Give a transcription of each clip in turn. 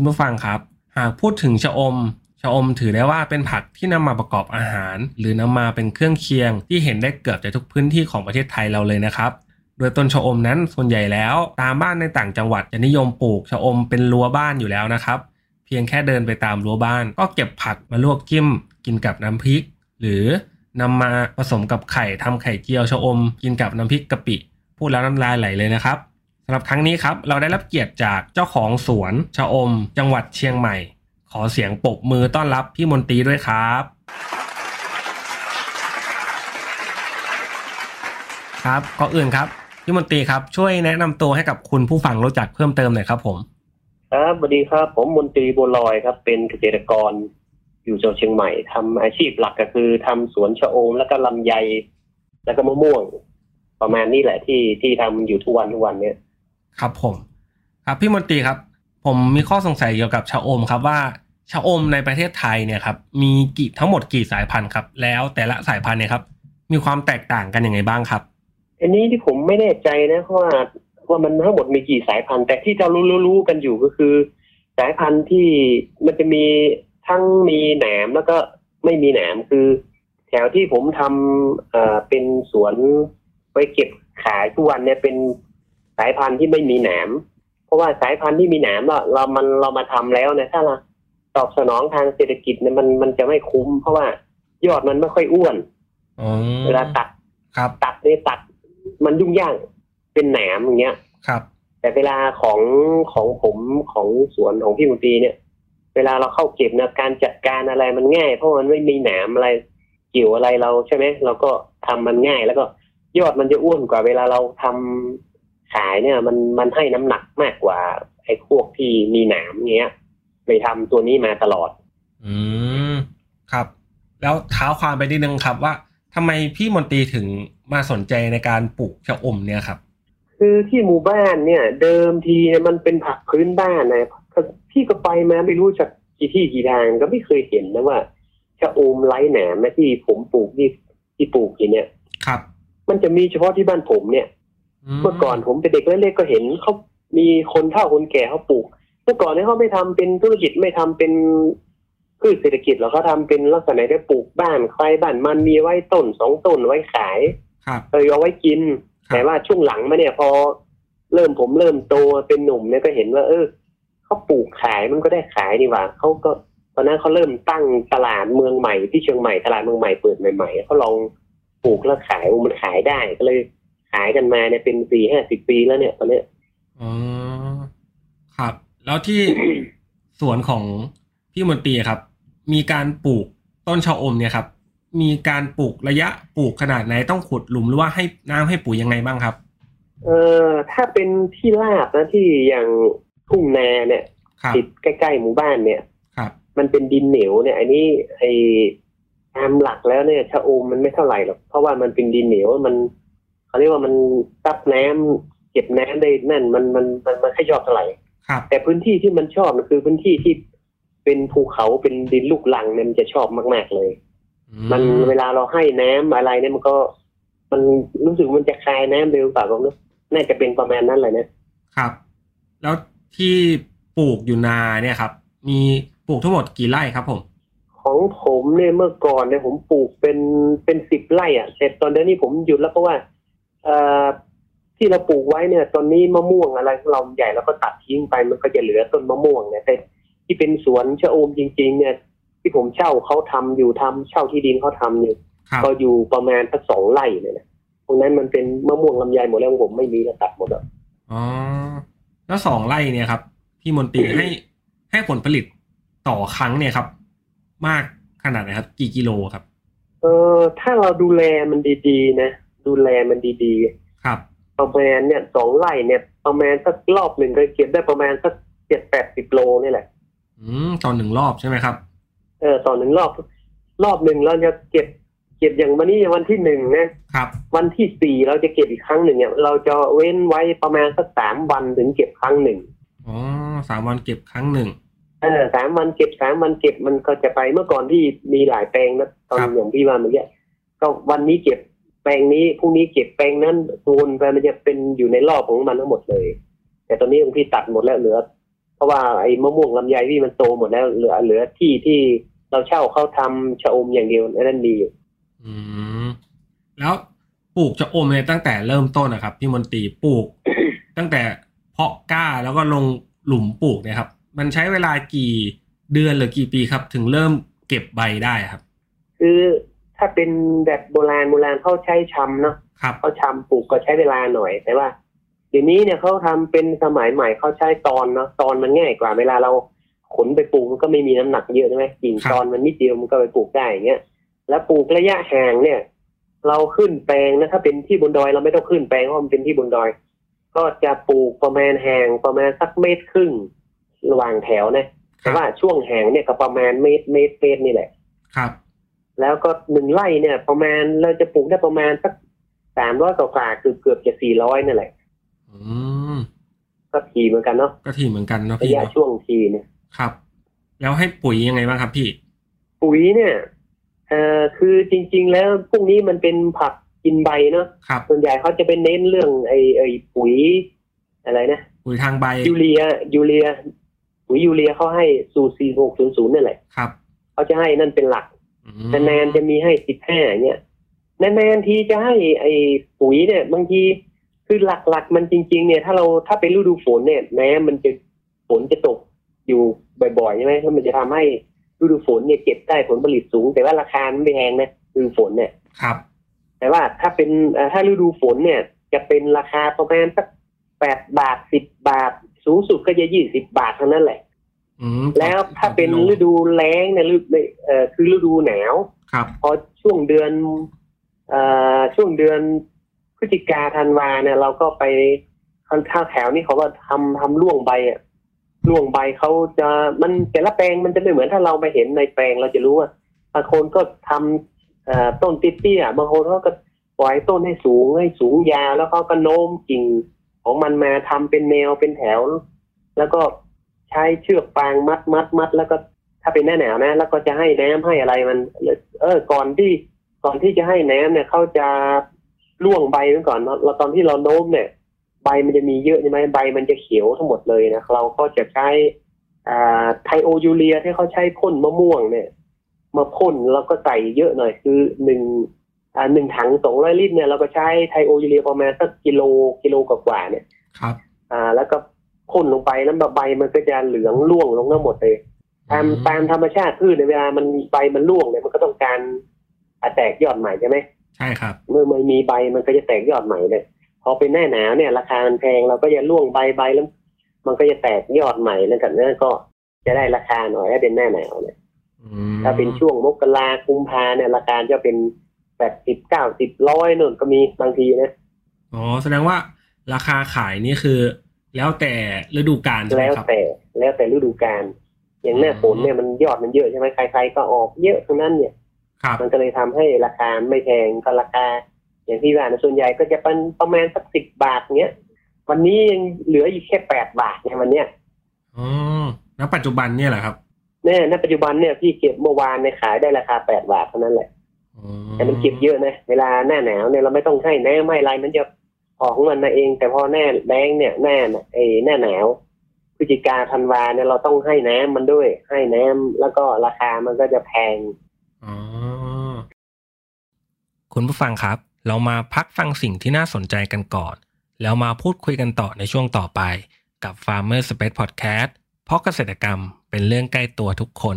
คุณผู้ฟังครับ หากพูดถึงชะอมชะอมถือได้ว่าเป็นผักที่นำมาประกอบอาหาร หรือนำมาเป็นเครื่องเคียง ที่เห็นได้เกือบจะทุกพื้นที่ของประเทศไทยเราเลยนะครับ โดยต้นชะอมนั้นส่วนใหญ่แล้ว ตามบ้านในต่างจังหวัดจะนิยมปลูกชะอมเป็นรั้วบ้านอยู่แล้วนะครับ เพียงแค่เดินไปตามรั้วบ้าน ก็เก็บผักมาลวกจิ้ม กินกับน้ำพริก หรือนำมาผสมกับไข่ทำไข่เจียวชะอม กินกับน้ำพริกกะปิ พูดแล้วน้ำลายไหลเลยนะครับำหรับครั้งนี้ครับ เราได้รับเกียรติจากเจ้าของสวนชะอม จังหวัดเชียงใหม่ ขอเสียงปรบมือต้อนรับพี่มนตรีด้วยครับ ครับก็อื่นครับพี่มนตรีครับช่วยแนะนำตัวให้กับคุณผู้ฟังรู้จักเพิ่มเติมหน่อยครับผม ครับสวัสดีครับ ผมมนตรีบัวลอยครับ เป็นเกษตรกร อยู่จังหวัดเชียงใหม่ทำอาชีพหลักก็คือทำสวนชะอมแล้วก็ลำไย แล้วก็มะม่วง ประมาณนี้แหละที่ที่ทำอยู่ทุกวันทุกวันเนี่ย ครับผม ครับพี่มนตรีครับ ผมมีข้อสงสัยเกี่ยวกับชะอมครับว่าชะอมในประเทศไทยเนี่ยครับมีกี่ทั้งหมดกี่สายพันธุ์ครับ แล้วแต่ละสายพันธุ์เนี่ยครับ มีความแตกต่างกันยังไงบ้างครับ อันนี้ที่ผมไม่แน่ใจนะเพราะว่าว่ามันทั้งหมดมีกี่สายพันธุ์แต่ที่เรารู้รู้ๆกันอยู่ก็คือ สายพันธุ์ที่มันจะมีทั้งมีแหนมแล้วก็ไม่มีแหนมคือ แถวที่ผมทำเอ่อเป็นสวนไว้เก็บขายทุกวันเนี่ยเป็น สายพันธุ์ที่ไม่มีแหนม เพราะว่าสายพันธุ์ที่มีแหนมเราเรามันเรามาทำแล้วเนี่ยถ้าเราตอบสนองทางเศรษฐกิจเนี่ยมันมันจะไม่คุ้ม เพราะว่ายอดมันไม่ค่อยอ้วนอ๋อเวลาตัดครับตัดเนี่ยตัด มันยุ่งยากเป็นแหนมอย่างเงี้ยครับ แต่เวลาของของผมของสวนของพี่มนตรีเนี่ย เวลาเราเข้าเก็บนะการจัดการอะไรมันง่าย เพราะมันไม่มีแหนมอะไรเกี่ยวอะไรเราใช่ไหมเราก็ทำมันง่ายแล้วก็ยอดมันจะอ้วนกว่าเวลาเราทำ ขายเนี่ย มันมันให้น้ำหนักมากกว่า ไอ้พวกที่มีหนามเงี้ยเลยทำตัวนี้มาตลอด อืมครับ แล้วเท้าความไปนิดนึงครับว่าทำไมพี่มนตรีถึงมาสนใจในการปลูกชะอมเนี่ยครับ คือที่หมู่บ้านเนี่ย เดิมทีเนี่ยมันเป็นผักพื้นบ้านนะพี่ก็ไปมาไม่รู้จากกี่ที่กี่ทางก็ไม่เคยเห็นนะว่าชะอมไร้แหนมนะที่ผมปลูกที่ที่ปลูกอยู่เนี่ย ครับ มันจะมีเฉพาะที่บ้านผมเนี่ย เมื่อก่อนผมเป็นเด็กเล็กๆก็เห็นเขามีคนเฒ่าคนแก่เขาปลูก เมื่อก่อนเนี่ยเขาไม่ทำเป็นธุรกิจไม่ทำเป็นพืชเศรษฐกิจหรอกเขาทำเป็นลักษณะได้ปลูกบ้านใครบ้านมันมีไว้ต้นสองต้นไว้ขายครับเออเอาไว้กินครับแต่ว่าช่วงหลังมาเนี่ยพอเริ่มผมเริ่มโตเป็นหนุ่มเนี่ยก็เห็นว่า เออเขาปลูกขายมันก็ได้ขายนี่หว่าเขาก็ตอนนั้นเขาเริ่มตั้งตลาดเมืองใหม่ที่เชียงใหม่ตลาดเมืองใหม่เปิดใหม่ๆเขาลองปลูกแล้วขายมันขายได้ก็เลย ขายกันมาเนี่ยเป็นสี่ห้าสิบปีแล้วเนี่ยตอนเนี้ยอ๋อครับ แล้วที่สวนของพี่มนตรีครับ มีการปลูกต้นชะอมเนี่ยครับ มีการปลูกระยะปลูกขนาดไหนต้องขุดหลุมหรือว่าให้น้ำให้ปุ๋ยยังไงบ้างครับ เออถ้าเป็นที่ลาบนะที่อย่างทุ่งนาเนี่ยครับติดใกล้ๆหมู่บ้านเนี่ยครับมันเป็นดินเหนียวเนี่ย อันนี้ไอ้ตามหลักแล้วเนี่ยชะอมมันไม่เท่าไหร่หรอกเพราะว่ามันเป็นดินเหนียวมัน เขาเรียกว่ามันซับน้ำเก็บน้ำได้นั่นมันมันมันมันให้ยอดเท่าไหร่ครับแต่พื้นที่ที่มันชอบมันคือพื้นที่ที่เป็นภูเขาเป็นดินลูกลังเนี่ยมันจะชอบมาก ๆเลยอืมันเวลาเราให้น้ำอะไรเนี่ยมันก็ มันรู้สึกมันจะคายน้ำเร็วกว่าผมเนอะน่าจะเป็นประมาณนั้นเลยนะครับ แล้วที่ปลูกอยู่นาเนี่ยครับ มีปลูกทั้งหมดกี่ไร่ครับผม ของผมเนี่ยเมื่อก่อนเนี่ยผมปลูกเป็นเป็นสิบไร่อะแต่ตอนเดี๋ยวนี้ผมหยุดแล้วเพราะว่าเอ่อ ที่เราปลูกไว้เนี่ย ตอนนี้มะม่วงอะไรของเราใหญ่แล้วก็ตัดทิ้งไปมันก็จะเหลือต้นมะม่วงเนี่ยแต่ที่เป็นสวนชะอมจริง ๆ เนี่ย ที่ผมเช่าเขาทำอยู่ทำเช่าที่ดินเขาทำอยู่ครับก็อยู่ประมาณสักสองไร่เนี่ยนะตรงนั้นมันเป็นมะม่วงลำไยหมดแล้วของผมไม่มีแล้วตัดหมดแล้วอ๋อแล้วสองไร่เนี่ยครับ พี่มนตรีให้ให้ผลผลิตต่อครั้งเนี่ยครับ มากขนาดไหนครับ กี่กิโลครับ เออถ้าเราดูแลมันดีๆนะ ดูแลมันดีครับๆประมาณเนี่ยสองไร่เนี่ย ประมาณสักรอบหนึ่งก็เก็บได้ประมาณสักเจ็ดแปดสิบโลนี่แหละ อืมต่อหนึ่งรอบใช่ไหมครับ เออต่อหนึ่งรอบ รอบหนึ่งเราจะเก็บ เก็บอย่างวันนี้วันที่หนึ่งนะครับ วันที่สี่เราจะเก็บอีกครั้งหนึ่งเนี่ย เราจะเว้นไว้ประมาณสักสามวันถึงเก็บครั้งหนึ่งอ๋อสามวันเก็บครั้งหนึ่งเออสามวันเก็บสามวันเก็บมันก็จะไปเมื่อก่อนที่มีหลายแปลงนะตอนครับอย่างพี่ว่าเมื่อกี้ก็วันนี้เก็บ แปลงนี้พรุ่งนี้เก็บแปลงนั้นวนไปมันจะเป็นอยู่ในรอบของมันทั้งหมดเลย แต่ตอนนี้ของพี่ตัดหมดแล้วเหลือ เพราะว่าไอ้มะม่วงลำไยพี่มันโตหมดแล้วเหลือเหลือที่ที่เราเช่าเขาทำชะอมอย่างเดียวนั่นมีอยู่อืมแล้วปลูกจะอมเนี่ยตั้งแต่เริ่มต้นนะครับพี่มนตรีปลูก ตั้งแต่เพาะกล้าแล้วก็ลงหลุมปลูกเนี่ยครับ มันใช้เวลากี่เดือนหรือกี่ปีครับ ถึงเริ่มเก็บใบได้ครับ คือ ถ้าเป็นแบบโบราณโบราณเขาใช้ชำเนาะครับเขาชำปลูกก็ใช้เวลาหน่อย แต่ว่าเดี๋ยวนี้เนี่ยเขาทำเป็นสมัยใหม่เขาใช้ตอนเนาะตอนมันง่ายกว่า เวลาเราขนไปปลูกมันก็ไม่มีน้ำหนักเยอะใช่ไหมกิ่งครับตอนมันนิดเดียวมันก็ไปปลูกได้อย่างเงี้ยแล้วปลูกระยะห่างเนี่ย เราขึ้นแปลงนะถ้าเป็นที่บนดอยเราไม่ต้องขึ้นแปลงเพราะมันเป็นที่บนดอย ก็จะปลูกประมาณห่างประมาณสักเมตรครึ่งระหว่างแถวนะคแต่รับว่าช่วงห่างเนี่ยก็ประมาณเมตรเมตรเมตรนี่แหละ ครับ แล้วก็หนึ่งไร่เนี่ย ประมาณเราจะปลูกได้ประมาณสักสามร้อยกว่าๆคือเกือบจะสี่ร้อยนั่นแหละอืมก็ทีเหมือนกันเนาะก็ถี่เหมือนกันเนาะระพี่ยะเนาะช่วงทีเนี่ยครับ แล้วให้ปุ๋ยยังไงบ้างครับพี่ ปุ๋ยเนี่ยเอ่อคือจริง ๆ แล้วพวกนี้มันเป็นผักกินใบเนาะครับส่วนใหญ่เขาจะไปเน้นเรื่องไอ้ไอ้ปุ๋ยอะไรนะปุ๋ยทางใบยูเรียยูเรีย ปุ๋ยยูเรียเขาให้สูตรสี่หกศูนย์ศูนย์นั่นแหละครับเขาจะให้นั่นเป็นหลักอืม นานๆจะมีให้สิบห้าเนี่ยนานๆทีจะให้ไอ้ปุ๋ยเนี่ย บางทีคือหลักๆ มันจริง ๆ เนี่ย ถ้าเราถ้าเป็นฤดูฝนเนี่ยแม้มันจะฝนจะตกอยู่บ่อยๆใช่ไหมแล้วมันจะทำให้ฤดูฝนเนี่ยเก็บได้ผลผลิตสูง แต่ว่าราคามันไม่แพงนะฤดูฝนเนี่ยครับ แต่ว่าถ้าเป็นเอ่อถ้าฤดูฝนเนี่ย จะเป็นราคาประมาณสักแปดบาทสิบบาท สูงสุดก็จะยี่สิบบาทเท่านั้นแหละอืม แล้วถ้าเป็นฤดูแล้งเนี่ยฤดูเอ่อคือฤดูหนาวครับ พอช่วงเดือนเอ่อช่วงเดือนพฤศจิกาธันวาเนี่ย เราก็ไปข้าวแถวนี่เขาว่าทำทำล่วงใบอะล่วงใบเขาจะมันแต่ละแปลงมันจะไม่เหมือนถ้าเราไปเห็นในแปลงเราจะรู้ว่าบางคนก็ทำเอ่อต้นเตี้ยๆบางคนเขาก็ปล่อยต้นให้สูงให้สูงยาวแล้วเขาก็โน้มกิ่งของมันมาทำเป็นแนวเป็นแถว แล้วก็ ใช้เชือกฟางมัดมัดมัดแล้วก็ถ้าเป็นหน้าหนาวนะ แล้วก็จะให้น้ำให้อะไรมัน เออ ก่อนที่ก่อนที่จะให้น้ำเนี่ยเขาจะล่วงใบไว้ก่อนเราตอนที่เราโน้มเนี่ย ใบมันจะมีเยอะใช่ไหมใบมันจะเขียวทั้งหมดเลยนะเราก็จะใช้อ่าไทโอยูเรียที่เขาใช้พ่นมะม่วงเนี่ย มาพ่นแล้วก็ใส่เยอะหน่อยคือหนึ่งอ่าหนึ่งถังสองร้อยลิตรเนี่ยเราก็ใช้ไทโอยูเรียประมาณสักกิโลกิโลกว่าๆเนี่ย ครับ อ่า แล้วก็ พ่นลงไปแล้วใบมันก็จะเหลืองร่วงลงทั้งหมดเลยตามตามธรรมชาติพืชในยเวลามันใบมันร่วงเนี่ยมันก็ต้องการอะแตกยอดใหม่ใช่ไหมใช่ครับ เมื่อมันมีใบมันก็จะแตกยอดใหม่เลยพอเป็นหน้าหนาวเนี่ย ราคามันแพงเราก็จะร่วงใบใบแล้ว มันก็จะแตกยอดใหม่แล้วกันนั่นก็จะได้ราคาหน่อยถ้าเป็นหน้าหนาวเนี่ยอืมถ้าเป็นช่วงมกราคุมภาเนี่ยราคาจะเป็นแปดสิบเก้าสิบร้อยนู่นก็มีบางทีนะอ๋อแสดงว่าราคาขายนี่คือ แล้วแต่ฤดูกาลใช่ไหมแล้วครับแต่แล้วแต่ฤดูกาลอย่างหน้าฝนเนี่ยมันยอดมันเยอะใช่ไหมใครๆก็ออกเยอะทั้งนั้นเนี่ยครับมันก็เลยทำให้ราคาไม่แพงก็ราคา อย่างที่ว่านะส่วนใหญ่ก็จะเป็นประมาณสักสิบบาทเงี้ยวันนี้ยังเหลืออยู่แค่แปดบาทเนี่ยวันเนี้ยอ๋อแล้วปัจจุบันเนี่ยแหละครับเนี่ยณปัจจุบันเนี่ยพี่เก็บเมื่อวานในยขายได้ราคาแปดบาทเท่านั้นแหละอ๋อแต่มันเก็บเยอะนะเวลาหน้าหนาวเนี่ยเราไม่ต้องให้แน่ไม่อะไรมันจะ ออกของมันมาเอง แต่พอหน้าแดงเนี่ยหน้าไอ้หน้าหนาวพฤศจิกาธันวาเนี่ยเราต้องให้น้ำมันด้วย ให้น้ำแล้วก็ราคามันก็จะแพงอ๋อคุณผู้ฟังครับ เรามาพักฟังสิ่งที่น่าสนใจกันก่อน แล้วมาพูดคุยกันต่อในช่วงต่อไปกับ Farmer Space Podcast เพราะเกษตรกรรมเป็นเรื่องใกล้ตัวทุกคน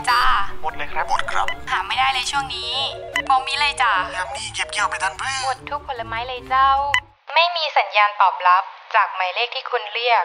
เลยจ้า หมดเลยครับ หมดครับ หาไม่ได้เลยช่วงนี้บอกมีเลยจ้ายามนี้เก็บเกี่ยวไปทันเพื่อหมดทุกผลไม้เลยเจ้า ไม่มีสัญญาณตอบรับจากหมายเลขที่คุณเรียก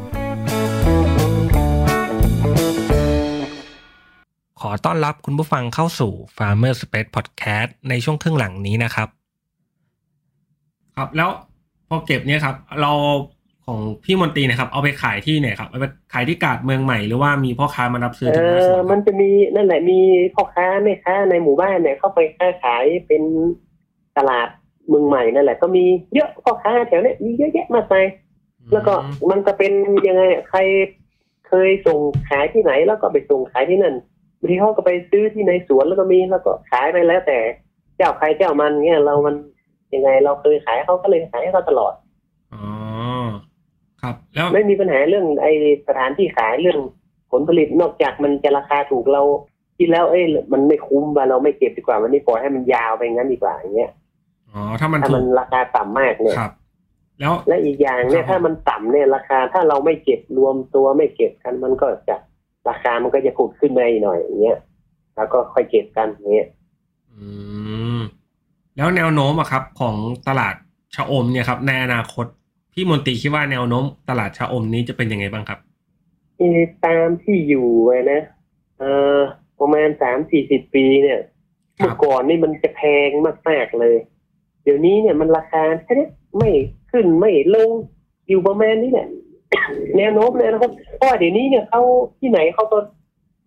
ขอต้อนรับคุณผู้ฟังเข้าสู่ Farmer Space Podcast ในช่วงครึ่งหลังนี้นะครับ ครับแล้วพอเก็บเนี่ยครับ เราของพี่มนตรีนะครับ เอาไปขายที่ไหนครับเอาไปขายที่กาดเมืองใหม่หรือว่ามีพ่อค้ามารับซื้อเอถึงหน้าสอวนคมัรับนจะมีนั่นแหละมีพ่อค้าแม่ค้าในหมู่บ้านเนี่ยเข้าไปค้าขายเป็นตลาดเมืองใหม่นั่นแหละ ก็มีเยอะพ่อค้าแถวเนี้ยมีเยอะแยะมากมายแล้วก็มันก็เป็นยังไงอะใครเคยส่งขายที่ไหนแล้วก็ไปส่งขายที่นั่น บางทีเขาก็ไปซื้อที่ในสวนแล้วก็มีแล้วก็ขายไปแล้วแต่เจ้าใครเจ้ามันเนี่ยเรามันยังไงเราเคยขายเขาก็เลยขายให้เขาตลอดอ๋อครับ แล้วไม่มีปัญหาเรื่องไอสถานที่ขายเรื่องผลผลิตนอกจากมันจะราคาถูกเราคิดแล้วเอ้ยมันไม่คุ้มว่าเราไม่เก็บดีกว่าวันนี้ปล่อยให้มันยาวไปงั้นดีกว่าอย่างเงี้ยอ๋อถ้ามันถ้าถูมันกราคาต่ำมากเนี่ยครับแล้วและอีกอย่างเนี่ยครับถ้ามันต่ำเนี่ยราคาถ้าเราไม่เก็บรวมตัวไม่เก็บกันมันก็จะ ราคามันก็จะผุดขึ้นมาอีกหน่อยอย่างเงี้ยแล้วก็ค่อยเก็บกันอย่างเงี้ยอืมแล้วแนวโน้มอะครับ ของตลาดชะอมเนี่ยครับในอนาคตพี่มนตรีคิดว่าแนวโน้มตลาดชะอมนี้จะเป็นยังไงบ้างครับเออตามที่อยู่ไว้นะเออประมาณสามสี่สิบปีเนี่ยครับเมื่อก่อนนี่มันจะแพงมากๆเลย เดี๋ยวนี้เนี่ยมันราคาแค่นี้ไม่ขึ้นไม่ลงอยู่ประมาณนี้แหละ แนวโน้มเลยนะครับเพราะว่าเดี๋ยวนี้เนี่ยเขาที่ไหนเขาก็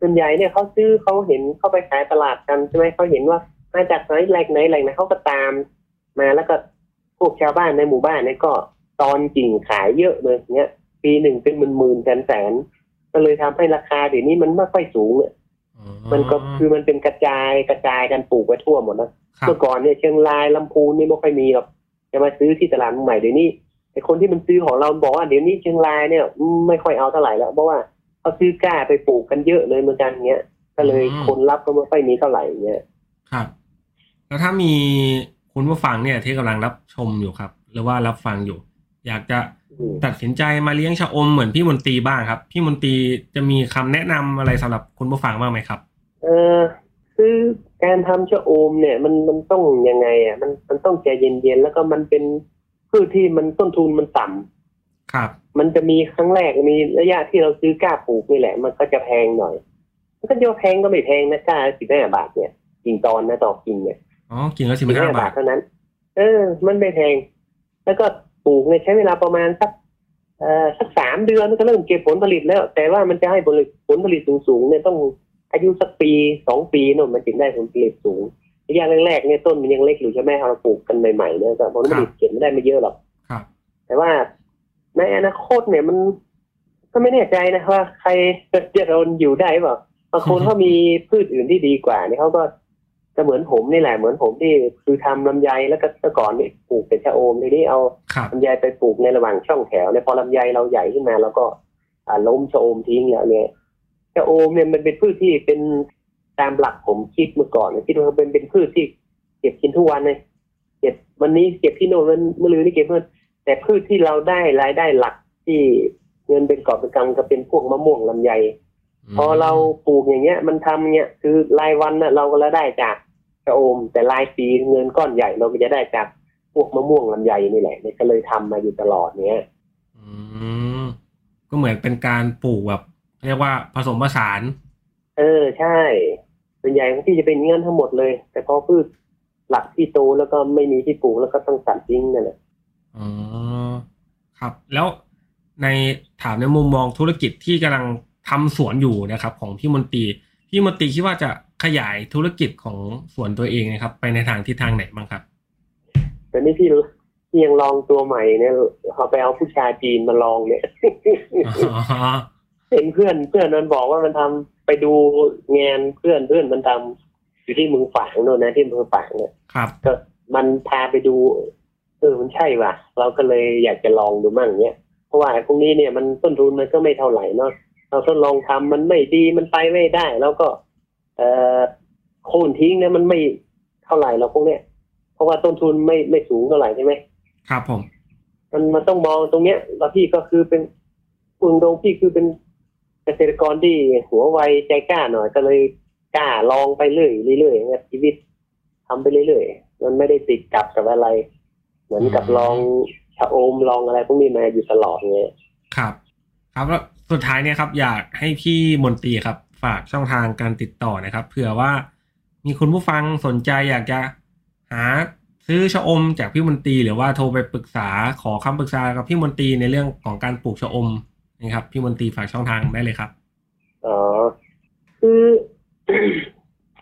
ส่วนใหญ่เนี่ยเขาซื้อเขาเห็นเขาไปขายตลาดกันใช่ไหมเขาเห็นว่ามาจากไหนแหล่งไหนแหล่งไหนเขาก็ตามมาแล้วก็พวกชาวบ้านในหมู่บ้านเนี่ยก็ตอนกิ่งขายเยอะเลยเนี้ย ปีหนึ่งเป็นหมื่นหมื่นแสนแสนๆก็เลยทำให้ราคาเดี๋ยวนี้มันไม่ค่อยสูงเนี่ยอ๋อมันก็คือมันเป็นกระจายกระจายกันปลูกไปทั่วหมดนะครับเมื่อก่อนเนี่ยเชียงรายลำพูนนี่ไม่ค่อยมีหรอกจะมาซื้อที่ตลาดใหม่เดี๋ยวนี้ ไอ้คนที่มันซื้อของเราบอกว่าเดี๋ยวนี้เชียงรายเนี่ยอืมไม่ค่อยเอาเท่าไหร่แล้วเพราะว่าเขาซื้อกล้าไปปลูกกันเยอะเลยเหมือนกันเงี้ยก็เลยคนรับก็ไม่ค่อยมีเท่าไหร่เงี้ยครับ แล้วถ้ามีคุณผู้ฟังเนี่ยที่กำลังรับชมอยู่ครับ หรือว่ารับฟังอยู่ อยากจะอืมตัดสินใจมาเลี้ยงชะอมเหมือนพี่มนตรีบ้างครับ พี่มนตรีจะมีคำแนะนำอะไรสำหรับคุณผู้ฟังบ้างไหมครับ เออคือการทำชะอมเนี่ย มันมันต้องยังไงอะมันมันต้องใจเย็นๆแล้วก็มันเป็น พืชที่มันต้นทุนมันต่ำครับ มันจะมีครั้งแรกมีระยะที่เราซื้อกล้าปลูกนี่แหละ มันก็จะแพงหน่อยมันก็จะว่าแพงก็ไม่แพงนะกล้าสิบห้าบาทเนี่ยกิ่งตอนนะต่อกิ่งเนี่ยอ๋อกิ่งละสิสิบบห้าห้าบาบาททเท่านั้น เออ มันไม่แพง แล้วก็ปลูกเนี่ยใช้เวลาประมาณสักเอ่อสักสามเดือนก็เริ่มเก็บผลผลิตแล้ว แต่ว่ามันจะให้ผลผลิตผลผลิตสูงๆเนี่ยต้องอายุสักปีสองปีเนอะมันถึงได้ผลผลิตสูง ระยะแรกๆเนี่ยต้นมันยังเล็กอยู่ใช่ไหมเราปลูกกันใหม่ๆเนี่ยแต่ผลผลิตเก็บไม่ได้ไม่เยอะหรอกครับแต่ว่าในอนาคตเนี่ยมันก็ไม่แน่ใจนะว่าใครจะทนอยู่ได้เปล่าบางคนเขามีพืชอื่นที่ดีกว่านี่เขาก็จะเหมือนผมนี่แหละเหมือนผมที่คือทำลำไยแล้วก็เมื่อก่อนนี่ปลูกเป็นชะโอมทีนี้เอาครับลำไยไปปลูกในระหว่างช่องแถวเนี่ยพอลำไยเราใหญ่ขึ้นมา แล้วก็อ่าล้มชะโอมทิ้งแล้วเนี่ยชะโอมเนี่ยมันเป็นพืชที่เป็น ตามหลักผมคิดเมื่อก่อนเนี่ยคิดว่าเป็นเป็นพืชที่เก็บกินทุกวันเลยเก็บวันนี้เก็บที่โน่นวันเมื่อลืนนี่เก็บเพื่อนแต่พืชที่เราได้รายได้หลักที่เงินเป็นกอบเป็นกำก็เป็นพวกมะม่วงลำไยพอเราปลูกอย่างเงี้ย มันทำเงี้ยคือรายวันน่ะเราก็ละได้จากชะโอม แต่รายปีเงินก้อนใหญ่เราก็จะได้จากพวกมะม่วงลำไยนี่แหละเนี่ยก็เลยทำมาอยู่ตลอดเนี้ยอืมก็เหมือนเป็นการปลูกแบบ เรียกว่าผสมผสาน เออใช่ ส่วนใหญ่ที่จะเป็นเงื่อนทั้งหมดเลย แต่พอพืชหลักที่โตแล้วก็ไม่มีที่ปลูกแล้วก็ต้องตัดทิ้งนั่นแหละอ๋อครับ แล้วในถามในมุมมองธุรกิจที่กำลังทำสวนอยู่นะครับ ของพี่มนตรีพี่มนตรีคิดว่าจะขยายธุรกิจของสวนตัวเองนะครับ ไปในทางทิศทางไหนบ้างครับแต่นี่พี่พี่ยังลองตัวใหม่เนี่ยเขาไปเอาผู้ชายจีนมาลองเนี่ยอ๋อ เห็นเพื่อนเพื่อนมันบอกว่ามันทำไปดูงานเพื่อนเพื่อนมันทำอยู่ที่เมืองฝางโน่นนะที่เมืองฝางเนี่ยครับ ก็มันพาไปดูเออมันใช่ว่ะ เราก็เลยอยากจะลองดูมั่งเนี่ยเพราะว่าไอ้พวกนี้เนี่ยมันต้นทุนมันก็ไม่เท่าไหร่เนาะเราทดลองทำมันไม่ดีมันไปไม่ได้ แล้วก็ เอ่อโค่นทิ้งเนี่ยมันไม่เท่าไหร่เราพวกเนี้ยเพราะว่าต้นทุนไม่ไม่สูงเท่าไหร่ใช่ไหมครับผม มันมันต้องมองตรงเนี้ยแล้วพี่ก็คือเป็นคุณตรงพี่คือเป็น เกษตรกรที่หัวไวใจกล้าหน่อยก็เลยกล้าลองไปเรื่อยเรื่อยๆอย่างเงี้ยชีวิตทำไปเรื่อยๆมันไม่ได้ติดกับกับอะไร เหมือนกับลองชะโอมลองอะไรพวกนี้มาอยู่ตลอดเงี้ยครับ ครับแล้วสุดท้ายเนี่ยครับ อยากให้พี่มนตรีครับ ฝากช่องทางการติดต่อนะครับเผื่อว่ามีคุณผู้ฟังสนใจอยากจะหาซื้อชะอมจากพี่มนตรีหรือว่าโทรไปปรึกษาขอคำปรึกษากับพี่มนตรีในเรื่องของการปลูกชะอม นะครับพี่มนตรีฝากช่องทางได้เลยครับอ๋อคือ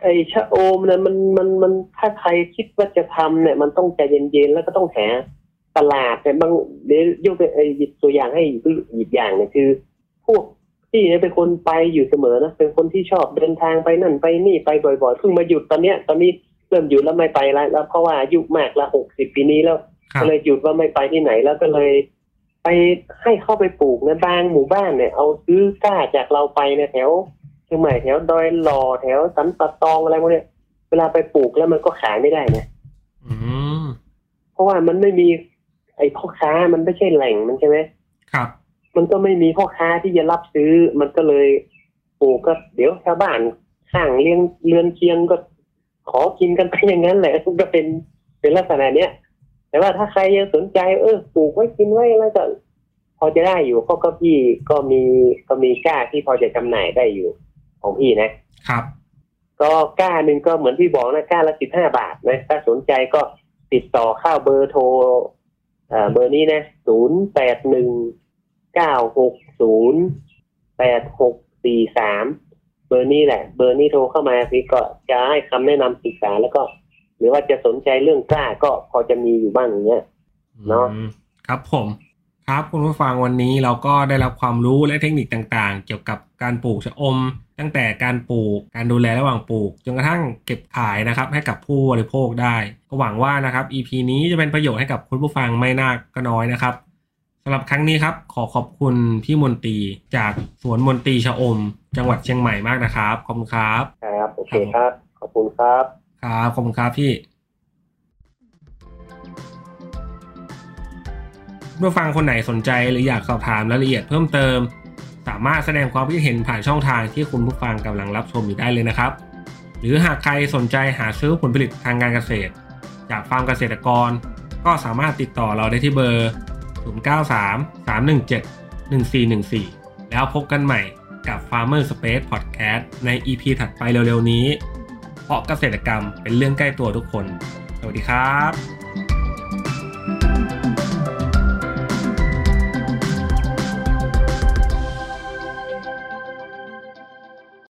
ไอชะโอมเนี่ยมันมันมันถ้าใครคิดว่าจะทำเนี่ย มันต้องใจเย็นๆแล้วก็ต้องหาตลาดแต่บางเดี๋ยวยกไอหยิบตัวอย่างให้หยิบอย่างเนี่ยคือ พวกพี่เนี่ยเป็นคนไปอยู่เสมอนะเป็นคนที่ชอบเดินทางไปนั่นไปนี่ไปบ่อยๆเพิ่งมาหยุดตอนเนี้ย ตอนนี้เริ่มหยุดแล้วไม่ไปแล้วแล้วเพราะว่าอายุมากละหกสิบปีนี้แล้วครับก็เลยหยุดว่าไม่ไปที่ไหนแล้วก็เลย ไปให้เข้าไปปลูกในบางหมู่บ้านเนี่ย เอาซื้อกล้าจากเราไปเนี่ยแถวเชียงใหม่แถวดอยหล่อแถวสันปะตองอะไรพวกเนี้ยเวลาไปปลูกแล้วมันก็ขายไม่ได้เนี่ยอืมเพราะว่ามันไม่มี ไอ้พ่อค้ามันไม่ใช่แหล่งมันใช่ไหมครับ มันก็ไม่มีพ่อค้าที่จะรับซื้อ มันก็เลยปลูกก็เดี๋ยวชาวบ้านข้างเลี้ยงเรือนเคียงก็ขอกินกันไปอย่างนั้นแหละก็เป็นเป็นลักษณะเนี้ย แต่ว่าถ้าใครยังสนใจ เออปลูกไว้กินไว้แล้วก็พอจะได้อยู่เพราะก็พี่ก็มีก็มีกล้าที่พอจะจำหน่ายได้อยู่ของพี่นะครับ ก็กล้าหนึ่งก็เหมือนที่บอกนะกล้าละสิบห้าบาทนะถ้าสนใจก็ติดต่อเข้าเบอร์โทรเอ่อเบอร์นี้นะศูนย์แปดหนึ่งเก้าหกศูนย์แปดหกสี่สามเบอร์นี้แหละ เบอร์นี้โทรเข้ามาพี่ก็จะให้คำแนะนำศึกษาแล้วก็ห รือว่าจะสนใจเรื่องกล้าก็พอจะมีอยู่บ้างอย่างเงี้ยเนอะอืมครับผมครับคุณผู้ฟังวันนี้เราก็ได้รับความรู้และเทคนิคต่างๆ เกี่ยวกับการปลูกชะอม ตั้งแต่การปลูกการดูแลระหว่างปลูกจนกระทั่งเก็บขายนะครับ ให้กับผู้บริโภคได้ก็หวังว่านะครับ EP นี้จะเป็นประโยชน์ให้กับคุณผู้ฟังไม่น่ากก็น้อยนะครับสำหรับครั้งนี้ครับ ขอขอบคุณพี่มนตรีจากสวนมนตรีชะอม จังหวัดเชียงใหม่มากนะครับขอบคุณครับครับโอเคครับ ขอบคุณครับ ครับขอบคุณครับพี่เมื่อฟังคนไหนสนใจหรืออยากสอบถามรายละเอียดเพิ่มเติม สามารถแสดงความคิดเห็นผ่านช่องทางที่คุณผู้ฟังกำลังรับชมอยู่ได้เลยนะครับ หรือหากใครสนใจหาซื้อผลผลิตทางการเกษตร จากฟาร์มเกษตรกร ก็สามารถติดต่อเราได้ที่เบอร์ 093 317 1414 แล้วพบกันใหม่กับ Farmer Space Podcast ใน EP ถัดไปเร็วๆนี้ เพราะเกษตรกรรมเป็นเรื่องใกล้ตัวทุกคน สวัสดีครับ